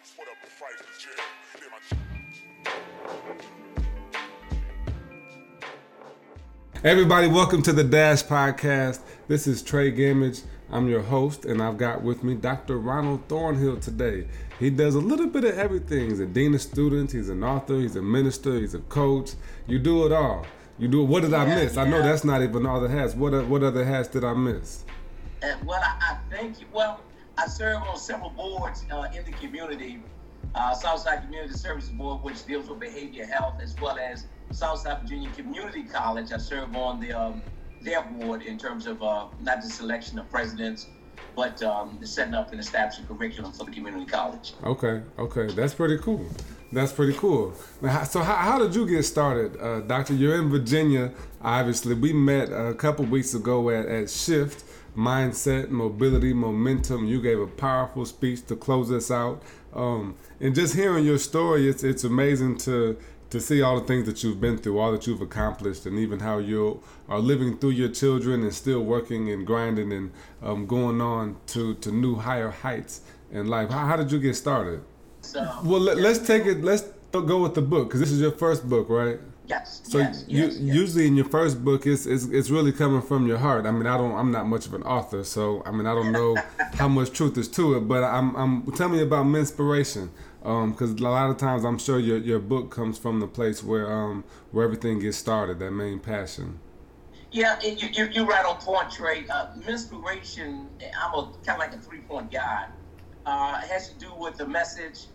for the price of jail. Then my Everybody, welcome to the Dash Podcast. This is Trey Gamage. I'm your host, and I've got with me Dr. Ronald Thornhill today. He does a little bit of everything. He's a dean of students, he's an author, he's a minister, he's a coach. You do it all. You do. it. What did I Yeah, miss? I know that's not even all the hats. What what other hats did I miss? And well, I, I thank you. Well, I serve on several boards uh, in the community. Uh, Southside Community Services Board, which deals with behavior health, as well as Southside Virginia Community College. I serve on the um, their board in terms of uh, not the selection of presidents, but um, setting up and establishing curriculum for the community college. Okay, okay, that's pretty cool. That's pretty cool. So how, how did you get started, uh, Doctor? You're in Virginia, obviously. We met a couple weeks ago at, at Shift Mindset, Mobility, Momentum. You gave a powerful speech to close us out. Um, and just hearing your story, it's it's amazing to to see all the things that you've been through, all that you've accomplished, and even how you are living through your children and still working and grinding and um, going on to, to new higher heights in life. How, how did you get started? So, Well, let, let's take it. Let's go with the book because this is your first book, right? Yes, So yes, you, yes, yes. usually in your first book, it's, it's it's really coming from your heart. I mean, I don't. I'm not much of an author, so I mean, I don't know how much truth is to it. But I'm. I'm tell me about Menspiration, because a lot of times I'm sure your your book comes from the place where um where everything gets started, that main passion. Yeah, and you, you, you're right on point, Trey. Uh, Menspiration, I'm a kind of like a three point guy. Uh, it has to do with the message,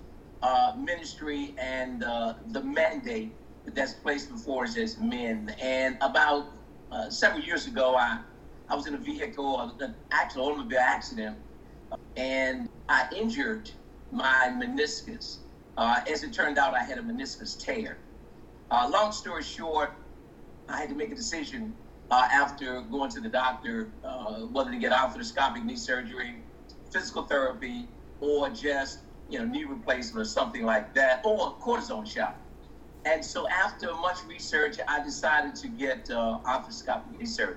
uh, ministry, and uh, the mandate that's placed before us as men. And about uh, several years ago, I, I was in a vehicle, uh, an actual automobile accident, and I injured my meniscus. Uh, as it turned out, I had a meniscus tear. Uh, long story short, I had to make a decision uh, after going to the doctor uh, whether to get arthroscopic knee surgery, physical therapy, or just you know knee replacement or something like that, or a cortisone shot. And so after much research, I decided to get uh, arthroscopic knee surgery.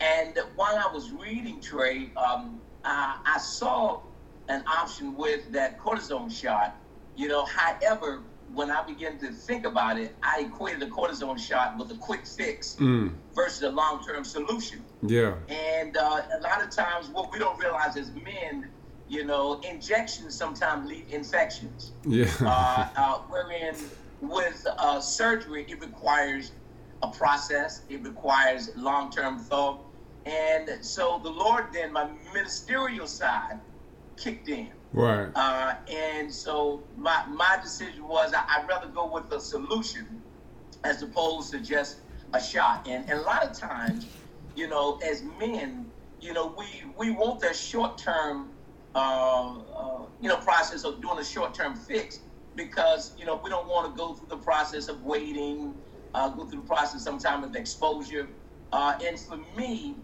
And while I was reading Trey, um, I, I saw an option with that cortisone shot. You know, however, when I began to think about it, I equated the cortisone shot with a quick fix Mm, versus a long-term solution. yeah. And uh, a lot of times, what we don't realize as men, you know, injections sometimes lead infections. Yeah. Uh, uh, wherein with uh, surgery, it requires a process, it requires long-term thought, and so the Lord then, my ministerial side, kicked in. right. Uh, and so my my decision was I, I'd rather go with a solution as opposed to just a shot. And, and a lot of times, you know, as men, you know, we we want that short term, uh, uh, you know, process of doing a short term fix because you know we don't want to go through the process of waiting, uh, go through the process sometimes of exposure. Uh, and for me,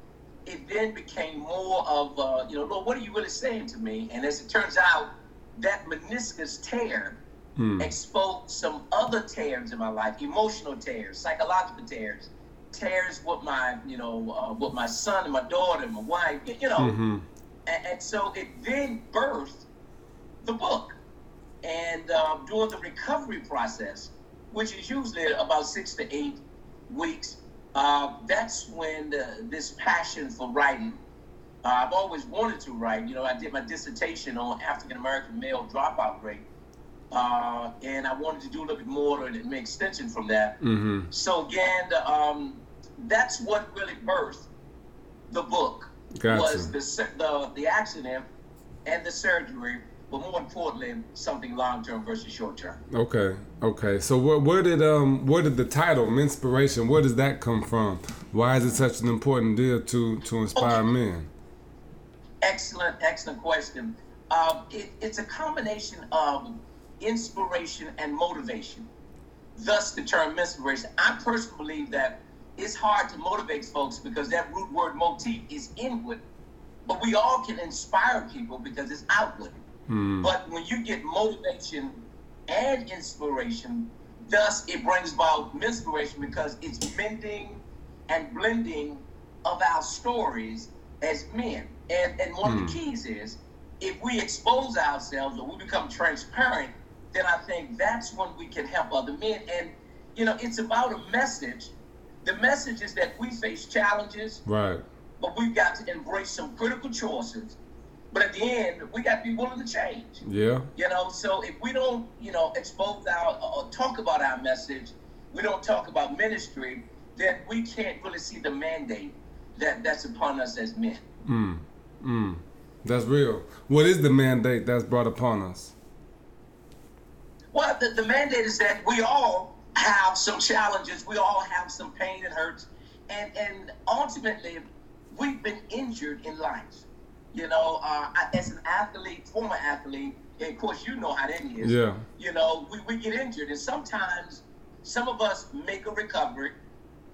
it then became more of, uh, you know, Lord, what are you really saying to me? And as it turns out, that meniscus tear Hmm. exposed some other tears in my life, emotional tears, psychological tears, tears with my, you know, uh, with my son and my daughter and my wife, you know. hmm And, and so it then birthed the book. And uh, during the recovery process, which is usually about six to eight weeks, uh, that's when the, this passion for writing. Uh, I've always wanted to write. You know, I did my dissertation on African American male dropout rate, uh, and I wanted to do a little bit more and make extension from that. hmm So again, um, that's what really birthed the book Gotcha. was the, the the accident and the surgery, but more importantly, something long term versus short term. Okay, okay. So where, where did um where did the title Menspiration where does that come from? Why is it such an important deal to to inspire Okay. men? Excellent, excellent question. Um, it, it's a combination of inspiration and motivation. Thus, the term Menspiration. I personally believe that it's hard to motivate folks because that root word motif is inward, but we all can inspire people because it's outward. Hmm. But when you get motivation and inspiration, thus it brings about Menspiration because it's mending and blending of our stories as men. And and one of the keys is if we expose ourselves or we become transparent, then I think that's when we can help other men. And you know, it's about a message. The message is that we face challenges, Right. but we've got to embrace some critical choices. But at the end, we got to be willing to change. Yeah. You know, so if we don't, you know, expose our or talk about our message, we don't talk about ministry, then we can't really see the mandate that that's upon us as men. Mm. Mm. That's real. What is the mandate that's brought upon us? Well, the, the mandate is that we all have some challenges, we all have some pain and hurts, and and ultimately, we've been injured in life. You know, uh, as an athlete, former athlete, and of course, you know how that is. Yeah. you know, we, we get injured, and sometimes some of us make a recovery,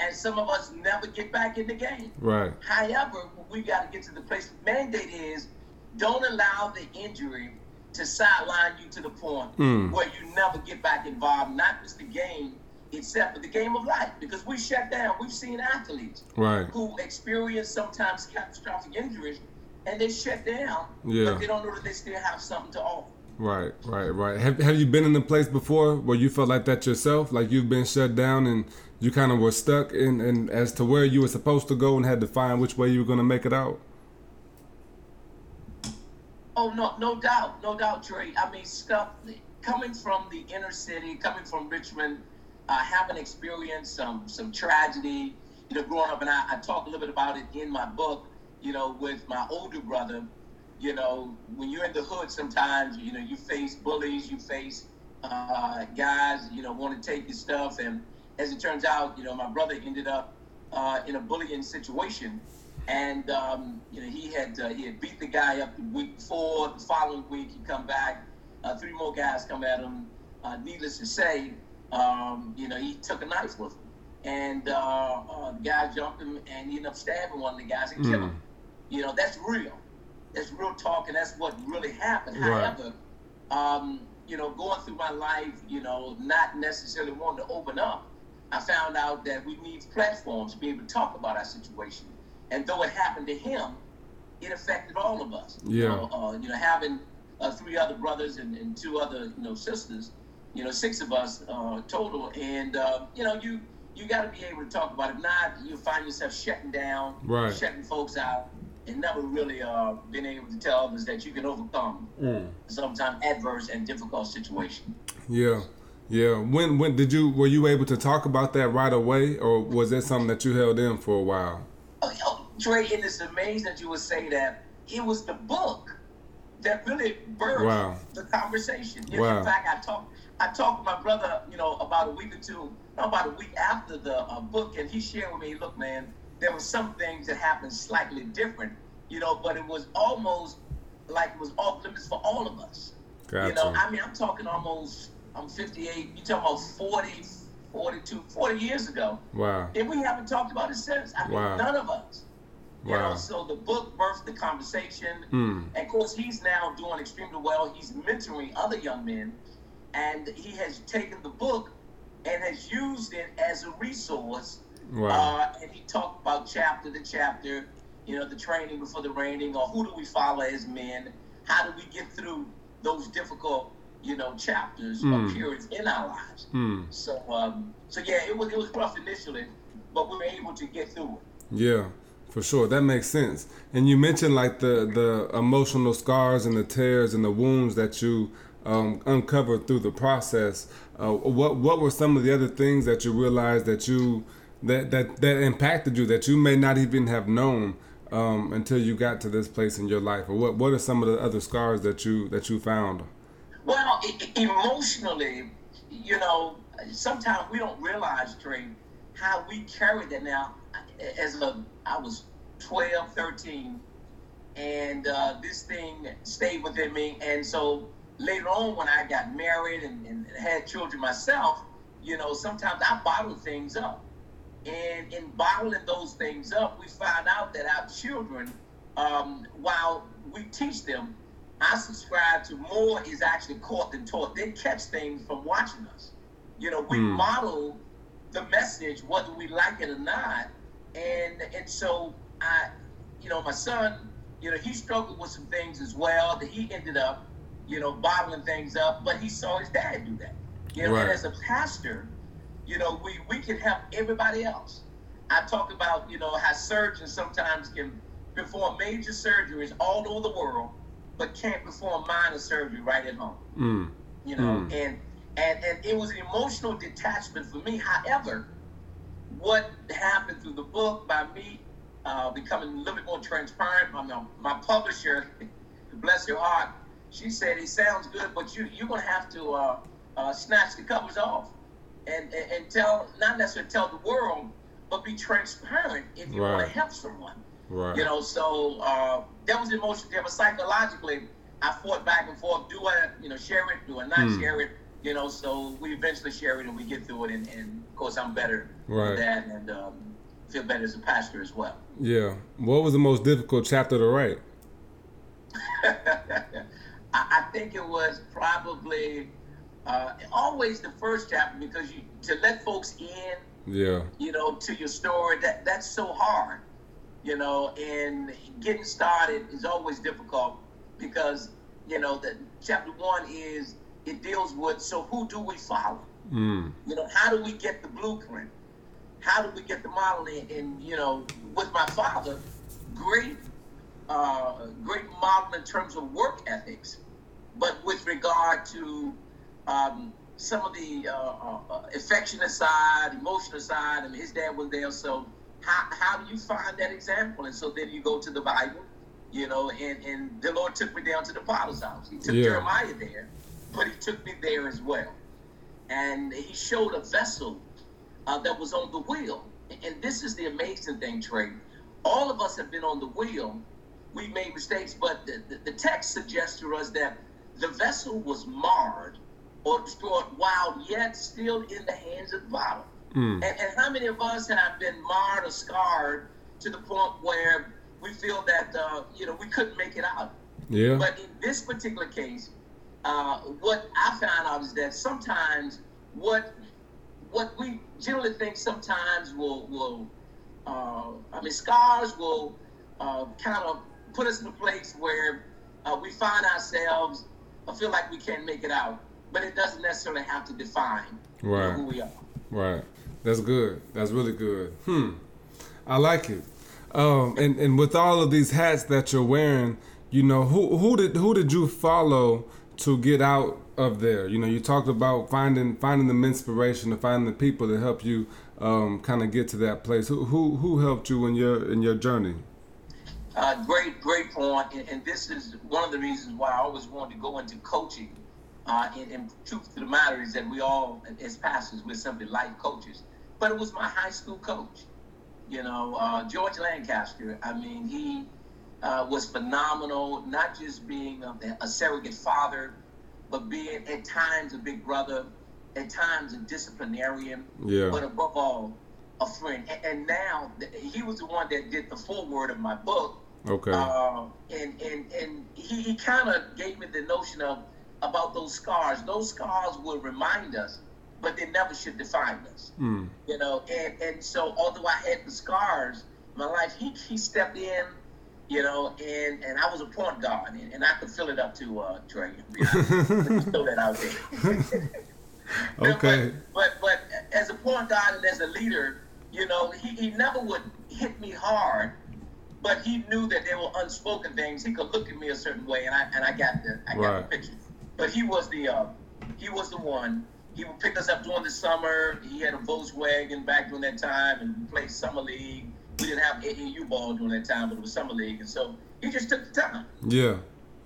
and some of us never get back in the game. Right. However, we got to get to the place. The mandate is don't allow the injury to sideline you to the point Mm. where you never get back involved, not just the game itself, but the game of life. Because we shut down. We've seen athletes Right. who experience sometimes catastrophic injuries, and they shut down, Yeah. but they don't know that they still have something to offer. Right, right, right. Have Have you been in a place before where you felt like that yourself? Like you've been shut down and you kind of were stuck in, in as to where you were supposed to go and had to find which way you were going to make it out? Oh no, no doubt, no doubt, Trey. I mean, stuff coming from the inner city, coming from Richmond, uh, having experienced some some tragedy, you know, growing up, and I, I talk a little bit about it in my book. You know, with my older brother, you know, when you're in the hood, sometimes you know you face bullies, you face uh, guys, you know, want to take your stuff, and as it turns out, you know, my brother ended up uh, in a bullying situation and um, you know he had uh, he had beat the guy up the week before. The following week, he come back. Uh, three more guys come at him. Uh, needless to say, um, you know he took a knife with him, and uh, uh, the guy jumped him, and he ended up stabbing one of the guys and killed Mm. him. You know that's real. That's real talk, and that's what really happened. Right. However, um, you know, going through my life, you know, not necessarily wanting to open up, I found out that we need platforms to be able to talk about our situation. And though it happened to him, it affected all of us. You Yeah. know, uh, you know having uh, three other brothers and, and two other, you know, sisters, you know, six of us uh, total. And, uh, you know, you you got to be able to talk about it. If not, you find yourself shutting down, Right. shutting folks out, and never really uh, being able to tell others that you can overcome sometimes adverse and difficult situation. Yeah, yeah. When when did you were you able to talk about that right away, or was that something that you held in for a while? Oh, oh, Trey, and it's amazing that you would say that. It was the book that really birthed Wow. the conversation. You know, Wow. In fact, I talked I talked to my brother, you know, about a week or two, about a week after the uh, book, and he shared with me, look, man, there were some things that happened slightly different, you know, but it was almost like it was off limits for all of us. Gotcha. You know, I mean, I'm talking almost, I'm 58, you're talking about 40, 42, 40 years ago. wow. And we haven't talked about it since. I mean, Wow. none of us. You Wow. know, so the book birthed the conversation. Hmm. And of course, he's now doing extremely well. He's mentoring other young men. And he has taken the book and has used it as a resource. Wow. Uh, and he talked about chapter to chapter, you know, the training before the raining, or who do we follow as men? How do we get through those difficult, you know, chapters Mm. or periods in our lives? Hmm. So, um, so yeah, it was it was rough initially, but we were able to get through it. Yeah, for sure. That makes sense. And you mentioned like the the emotional scars and the tears and the wounds that you um, uncovered through the process. Uh, what what were some of the other things that you realized that you that that that impacted you that you may not even have known um, until you got to this place in your life? Or what what are some of the other scars that you that you found? Well, emotionally, you know, sometimes we don't realize, Trey, how we carry that now. As a, I was 12, 13, and uh, this thing stayed within me. And so later on, when I got married and, and had children myself, you know, sometimes I bottle things up. And in bottling those things up, we find out that our children, um, while we teach them, I subscribe to more is actually caught than taught. They catch things from watching us. You know, we Hmm. model the message whether we like it or not. And and so I, you know, my son, you know, he struggled with some things as well that he ended up, you know, bottling things up, but he saw his dad do that. You know, Right. and as a pastor, you know, we, we can help everybody else. I talk about, you know, how surgeons sometimes can perform major surgeries all over the world, but can't perform minor surgery right at home. Mm. You know, Mm. and and and it was an emotional detachment for me. However, what happened through the book by me uh, becoming a little bit more transparent, my my publisher, bless your heart, she said it sounds good, but you you're gonna have to uh, uh, snatch the covers off and, and and tell not necessarily tell the world, but be transparent if you want to help someone. Right. You know, so uh, that was emotional there, but psychologically, I fought back and forth. Do I, you know, share it? Do I not Hmm. share it? You know, so we eventually share it and we get through it, and, and of course, I'm better Right. with that, and um, feel better as a pastor as well. Yeah. What was the most difficult chapter to write? I, I think it was probably uh, always the first chapter because you to let folks in Yeah. you know, to your story. That that's so hard, you know, and getting started is always difficult because you know that chapter one is it deals with so who do we follow? Mm. You know, how do we get the blueprint? How do we get the model? And, and you know, with my father, great, uh, great model in terms of work ethics, but with regard to um, some of the uh, uh, uh, affectionate side, emotional side, I mean, his dad was there. So how, how do you find that example? And so then you go to the Bible, you know, and, and the Lord took me down to the potter's house. He took Yeah. Jeremiah there, but he took me there as well. And he showed a vessel uh, that was on the wheel. And this is the amazing thing, Trey. All of us have been on the wheel. We made mistakes, but the, the, the text suggests to us that the vessel was marred or destroyed while yet still in the hands of the potter. Mm. And, and how many of us have been marred or scarred to the point where we feel that uh, you know we couldn't make it out? Yeah. But in this particular case, uh, what I found out is that sometimes what what we generally think sometimes will will uh, I mean scars will uh, kind of put us in a place where uh, we find ourselves I feel like we can't make it out, but it doesn't necessarily have to define you know, Right. who we are. Right. That's good. That's really good. Hmm. I like it. Um, and and with all of these hats that you're wearing, you know, who who did who did you follow to get out of there? You know, you talked about finding finding the inspiration to finding the people that help you um, kind of get to that place. Who who who helped you in your in your journey? Uh, great, great point. And, and this is one of the reasons why I always wanted to go into coaching. Uh, and, and truth to the matter is that we all, as pastors, we're simply life coaches. But it was my high school coach, you know, uh, George Lancaster. I mean, he uh, was phenomenal, not just being a, a surrogate father, but being at times a big brother, at times a disciplinarian, Yeah. but above all, a friend. And, and now he was the one that did the foreword of my book. Okay. Uh, and and and he, he kind of gave me the notion of about those scars. Those scars will remind us, but they never should define us. Mm. You know, and and so although I had the scars my life, he he stepped in. You know, and and I was a point guard, and, and I could fill it up to uh, Trey. You know, throw that out there. Okay. But, but but as a point guard and as a leader, you know, he, he never would hit me hard, but he knew that there were unspoken things. He could look at me a certain way, and I and I got the I got Right. the picture. But he was the uh, he was the one. He would pick us up during the summer. He had a Volkswagen back during that time, and we played summer league. We didn't have AAU ball during that time, but it was summer league, and so he just took the time, Yeah.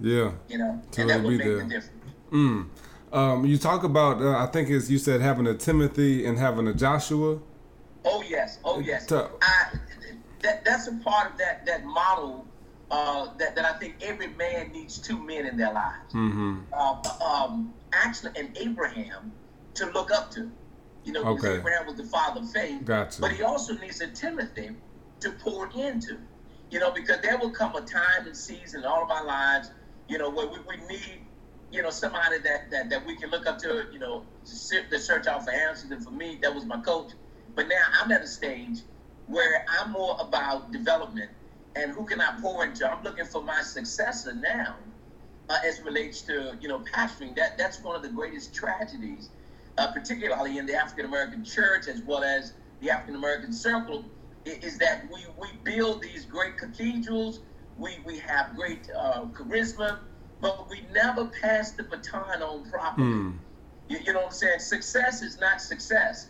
Yeah. you know, and that would make there. the difference. Mm. Um, you talk about uh, I think it's you said having a Timothy and having a Joshua. Oh yes, oh yes. I, that that's a part of that that model uh, that that I think every man needs two men in their lives. Mm-hmm. Uh, um, actually, and Abraham to look up to. You know, Okay. Abraham was the father of faith. Gotcha. But he also needs a Timothy to pour into. You know, because there will come a time and season in all of our lives, you know, where we, we need, you know, somebody that, that, that we can look up to, you know, to, search out for answers. And for me, that was my coach. But now I'm at a stage where I'm more about development and who can I pour into? I'm looking for my successor now, uh, as relates to you know pastoring. That that's one of the greatest tragedies, uh, particularly in the African American church as well as the African American circle, is that we we build these great cathedrals, we we have great uh, charisma, but we never pass the baton on properly. Hmm. You, you know what I'm saying? Success is not success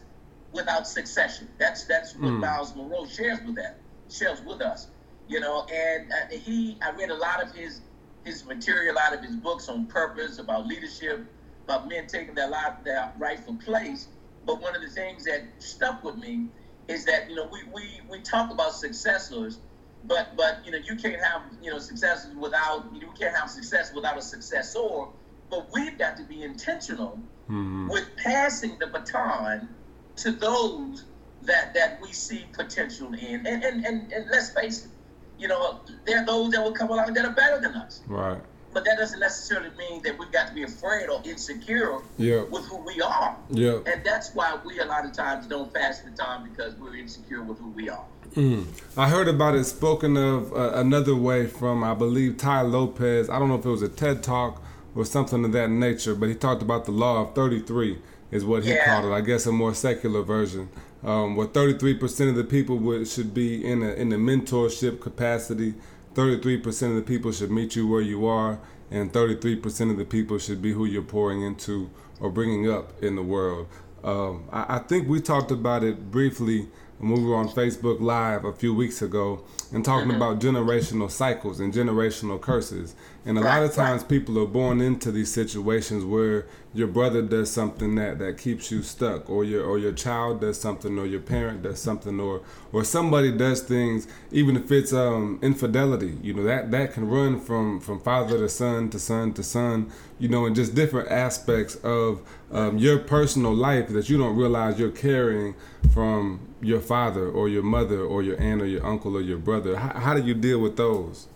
without succession. That's that's what Mm. Myles Munroe shares with that shares with us. You know, and uh, he I read a lot of his his material out of his books on purpose, about leadership, about men taking their life their rightful place. But one of the things that stuck with me is that you know we we, we talk about successors, but but you know you can't have you know successes without you can't have success without a successor. But we've got to be intentional Mhm. with passing the baton to those that that we see potential in. And and, and, and let's face it, you know, there are those that will come along that are better than us. Right. But that doesn't necessarily mean that we've got to be afraid or insecure Yeah. with who we are. Yeah. And that's why we a lot of times don't pass the time because we're insecure with who we are. Mm. I heard about it spoken of uh, another way from, I believe, Tai Lopez. I don't know if it was a TED talk or something of that nature, but he talked about the law of 33, is what he Yeah. called it. I guess a more secular version, um, where 33% of the people would, should be in a, in a mentorship capacity, 33% of the people should meet you where you are, and 33% of the people should be who you're pouring into or bringing up in the world. Um, I, I think we talked about it briefly when we were on Facebook Live a few weeks ago and talking about generational cycles and generational curses. And a lot of Right, right. times people are born into these situations where your brother does something that, that keeps you stuck or your or your child does something or your parent does something or or somebody does things even if it's um infidelity you know that that can run from from father to son to son to son you know and just different aspects of um, your personal life that you don't realize you're carrying from your father or your mother or your aunt or your uncle or your brother how, how do you deal with those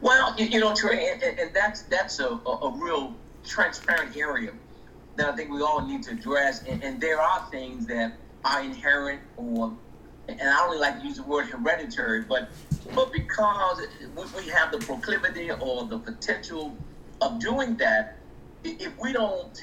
Well, you, you know, Trey, and, and- that's that's a, a, real transparent area that I think we all need to address. And, and there are things that are inherent, or and I only like to use the word hereditary, but but because we, have the proclivity or the potential of doing that, if we don't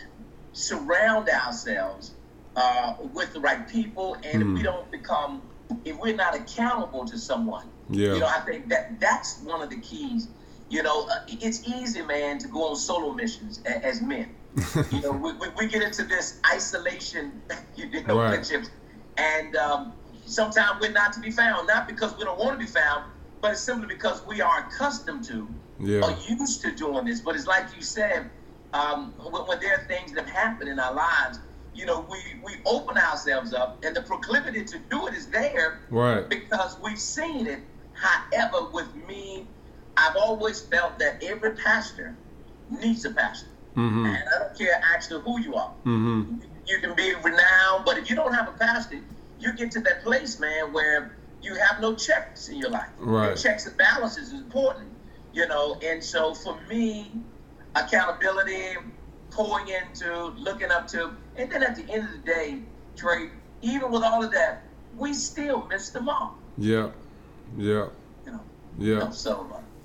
surround ourselves uh, with the right people, and if Mm. we don't become, if we're not accountable to someone, Yeah. you know, I think that that's one of the keys. You know, uh, it's easy, man, to go on solo missions as men. you know, we, we, we get into this isolation, you know, Right. and um, sometimes we're not to be found, not because we don't want to be found, but it's simply because we are accustomed to yeah are used to doing this. But it's like you said, um, when, when there are things that have happened in our lives, you know, we, we open ourselves up, and the proclivity to do it is there right because we've seen it. However, with me, I've always felt that every pastor needs a pastor. mm-hmm And I don't care actually who you are. mm-hmm You can be renowned, but if you don't have a pastor, you get to that place, man, where you have no checks in your life. Right. Checks and balances is important, you know. And so for me, accountability, pouring into, looking up to, and then at the end of the day, Trey, even with all of that, we still miss the mark, yeah yeah you know. yeah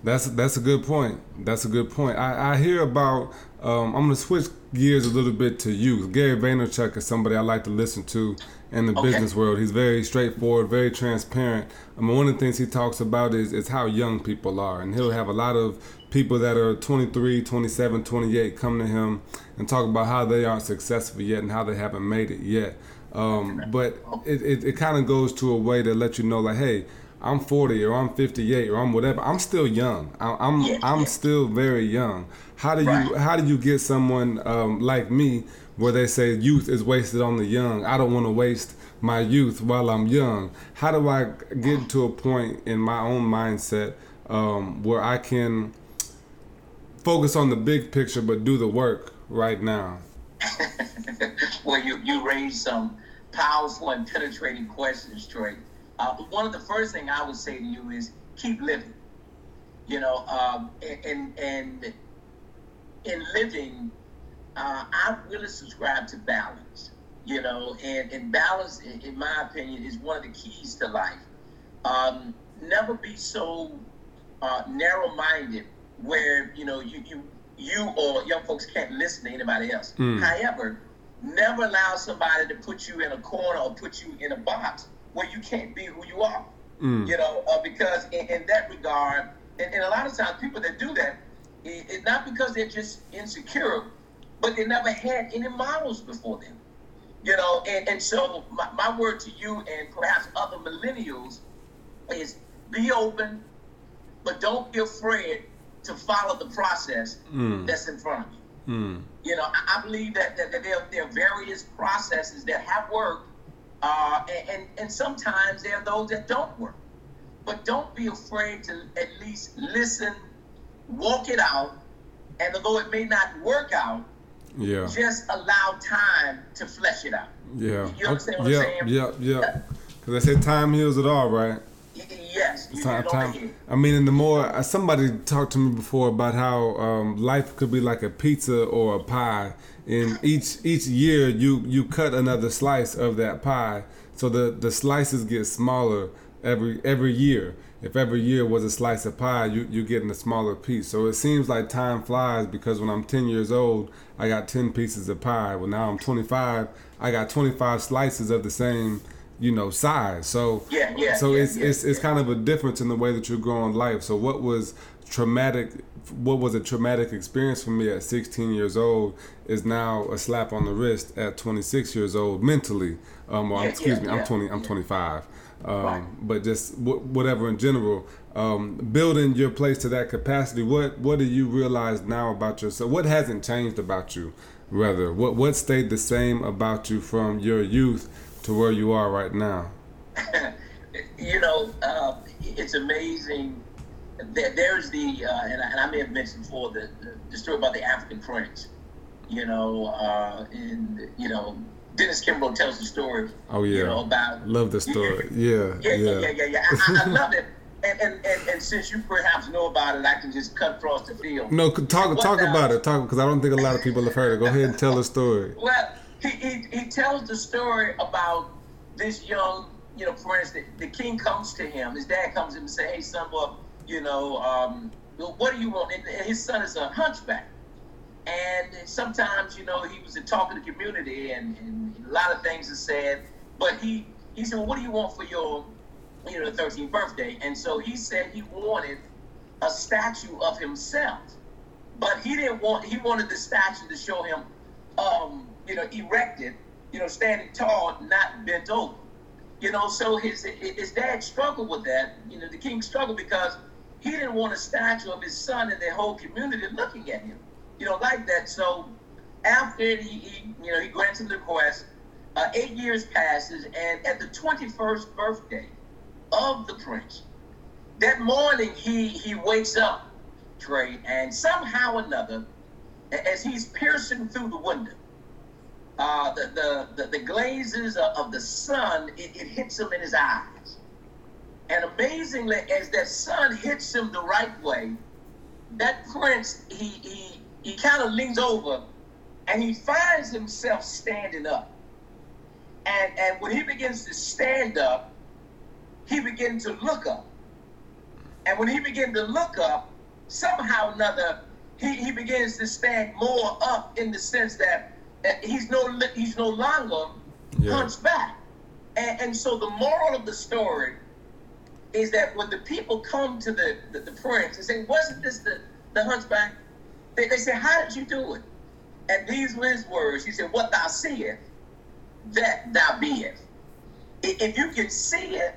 That's that's a good point. That's a good point. I, I hear about. Um, I'm gonna switch gears a little bit to you. Gary Vaynerchuk is somebody I like to listen to in the Okay. business world. He's very straightforward, very transparent. I mean, one of the things he talks about is is how young people are, and he'll have a lot of people that are 23, 27, 28 come to him and talk about how they aren't successful yet and how they haven't made it yet. Um, but it, it, it kind of goes to a way to let you know, like, hey, I'm 40 or I'm 58 or I'm whatever. I'm still young. I, I'm Yeah, I'm still very young. How do you how do you get someone um, like me where they say youth is wasted on the young? I don't want to waste my youth while I'm young. How do I get to a point in my own mindset um, where I can focus on the big picture but do the work right now? well, you, you raised some powerful and penetrating questions, Trey. Uh, one of the first thing I would say to you is keep living. You know, um, and, and and in living, uh, I really subscribe to balance. You know, and, and balance, in, in my opinion, is one of the keys to life. Um, never be so uh, narrow-minded, where you know you you you or young folks can't listen to anybody else. Mm. However, never allow somebody to put you in a corner or put you in a box where you can't be who you are. Mm. You know, uh, because in, in that regard, and, and a lot of times people that do that, it, it's not because they're just insecure, but they never had any models before them. You know, and, and so my, my word to you and perhaps other millennials is be open, but don't be afraid to follow the process Mm. that's in front of you. Mm. You know, I, I believe that, that, that there, there are various processes that have worked, uh, and, and, sometimes there are those that don't work. But don't be afraid to at least listen, walk it out, and although it may not work out, Yeah. just allow time to flesh it out. Yeah. You understand what I'm saying? Yeah, yeah. Because they say time heals it all, right? Time. I mean, and the more uh, somebody talked to me before about how um, life could be like a pizza or a pie, and each each year you you cut another slice of that pie, so the the slices get smaller every every year. If every year was a slice of pie, you you're getting a smaller piece. So it seems like time flies because when I'm 10 years old, I got 10 pieces of pie. Well, now I'm 25, I got 25 slices of the same you know size. So Yeah, yeah, so yeah, it's yeah, it's it's kind of a difference in the way that you grow in life. So what was traumatic? What was a traumatic experience for me at 16 years old is now a slap on the wrist at 26 years old mentally. Um, or Yeah, excuse me, I'm 20. I'm yeah. 25. Um, Right. But just w- whatever in general, um, building your place to that capacity. What what do you realize now about yourself? What hasn't changed about you? Rather, what what stayed the same about you from your youth to where you are right now? you know, uh, it's amazing. There, there's the, uh, and, I, and I may have mentioned before the, the, story about the African prince. You know, uh, and you know, Dennis Kimbro tells the story. Oh yeah, You know about love the story. Yeah, Yeah, yeah, yeah. yeah, yeah, yeah. I, I, I love it. And, and, and, and since you perhaps know about it, I can just cut across the field. No, talk talk now? about it. Talk because I don't think a lot of people have heard it. Go ahead and tell the story. Well, he, he, he tells the story about this young, you know, prince. The, the king comes to him. His dad comes to him and say, "Hey, son, well, you know, um, what do you want?" And his son is a hunchback, and sometimes, you know, he was a talk of the community, and, and a lot of things are said. But he he said, "Well, what do you want for your, you know, 13th birthday?" And so he said he wanted a statue of himself, but he didn't want. He wanted the statue to show him um, you know, erected, you know, standing tall, not bent over. You know, so his his dad struggled with that. You know, the king struggled because he didn't want a statue of his son and the whole community looking at him. You know, like that. So after he, he you know, he grants him the request. Uh, eight years passes, and at the 21st birthday of the prince, that morning he he wakes up, Trey, and somehow or another, as he's piercing through the window, uh, the, the, the, the glazes of, the sun, it, it hits him in his eyes. And amazingly, as that sun hits him the right way, that prince, he, he, he kind of leans over and he finds himself standing up. And, and when he begins to stand up, he begins to look up. And when he begins to look up, somehow or another, he, he begins to stand more up in the sense that he's no he's no longer Yeah. hunchback. And, and so the moral of the story is that when the people come to the, the, the prince and say, wasn't this the, the hunchback? They, they say, how did you do it? And these were his words. He said, what thou seest, that thou beest. If you can see it,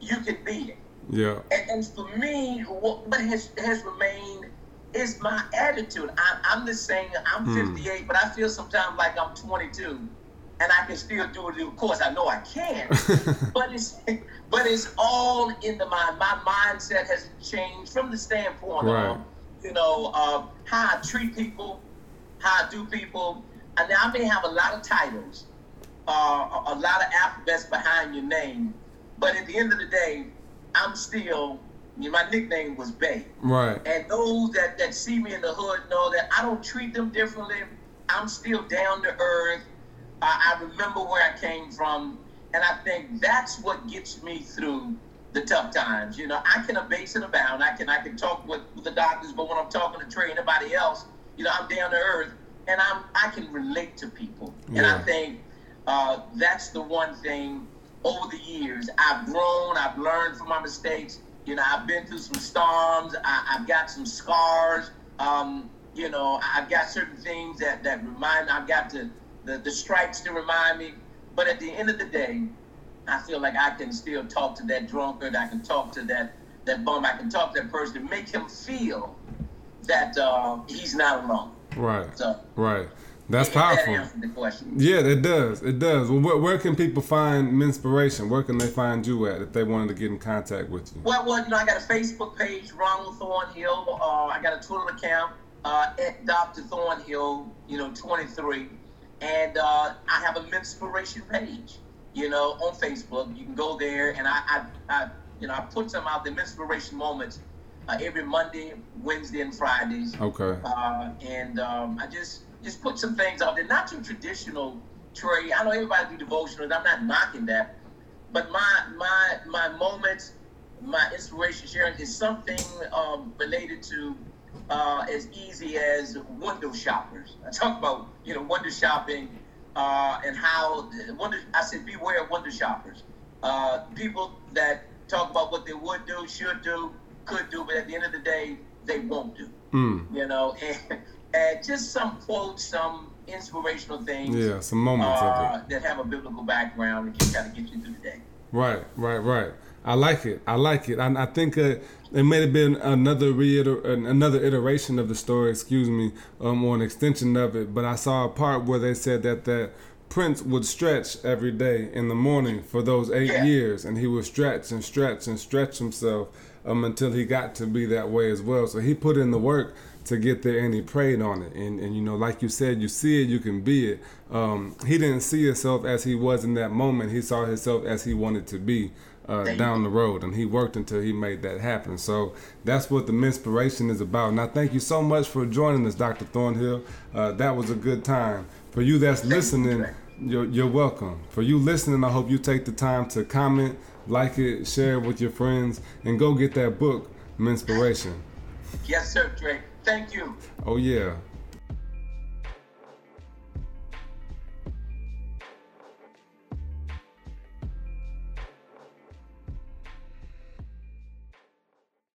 you can be it. Yeah, And, and for me, what, what has has remained is my attitude. I, I'm the same. I'm Hmm. 58, but I feel sometimes like I'm 22, and I can still do it. Of course, I know I can, but it's but it's all in the mind. My mindset has changed from the standpoint Right. of you know uh, how I treat people, how I do people. And now I may have a lot of titles, uh, a a lot of alphabets behind your name, but at the end of the day, I'm still. My nickname was Bay. right. And those that, that see me in the hood know that I don't treat them differently. I'm still down to earth. I, I remember where I came from. And I think that's what gets me through the tough times. You know, I can abase and abound. I can I can talk with, with the doctors, but when I'm talking to Trey and anybody else, you know, I'm down to earth and I'm I can relate to people. And I think uh, that's the one thing over the years I've grown, I've learned from my mistakes. You know, I've been through some storms. I, I've got some scars. Um, you know, I've got certain things that that remind. I've got the, the the stripes to remind me. But at the end of the day, I feel like I can still talk to that drunkard. I can talk to that that bum. I can talk to that person, make him feel that uh, he's not alone. Right. So Right. That's that powerful. question. Yeah, it does. It does. Well, where, where can people find Menspiration? Where can they find you at if they wanted to get in contact with you? Well, well, you know, I got a Facebook page, Ronald Thornhill. Uh, I got a Twitter account uh, at Dr. Thornhill, you know, 23, and uh, I have a Menspiration page, you know, on Facebook. You can go there, and I, I, I you know, I put some out the Menspiration moments uh, every Monday, Wednesday, and Fridays. Okay. Uh, and um, I just just put some things out there, not too traditional. Trey, I know everybody do devotionals. I'm not knocking that, but my my my moments, my inspiration sharing is something um, related to uh, as easy as window shoppers. I talk about you know window shopping uh, and how window. I said beware of window shoppers. Uh, people that talk about what they would do, should do, could do, but at the end of the day, they won't do Mm. you know, and, and just some quotes, some inspirational things Yeah, some moments of uh, that have a biblical background and can kind of get you through the day. Right, right, right. I like it. I like it. I, I think uh, it may have been another reiter- another iteration of the story, excuse me, um, or an extension of it. But I saw a part where they said that that Prince would stretch every day in the morning for those eight Yeah. years, and he would stretch and stretch and stretch himself um, until he got to be that way as well. So he put in the work to get there, and he prayed on it. And and you know, like you said, you see it, you can be it. Um, he didn't see himself as he was in that moment. He saw himself as he wanted to be uh, down the road, and he worked until he made that happen. So that's what the inspiration is about. And I thank you so much for joining us, Dr. Thornhill. Uh, that was a good time. For you that's listening, you're, you're welcome. For you listening, I hope you take the time to comment, like it, share it with your friends, and go get that book, Menspiration. Yes, sir, Trey. Thank you. Oh yeah.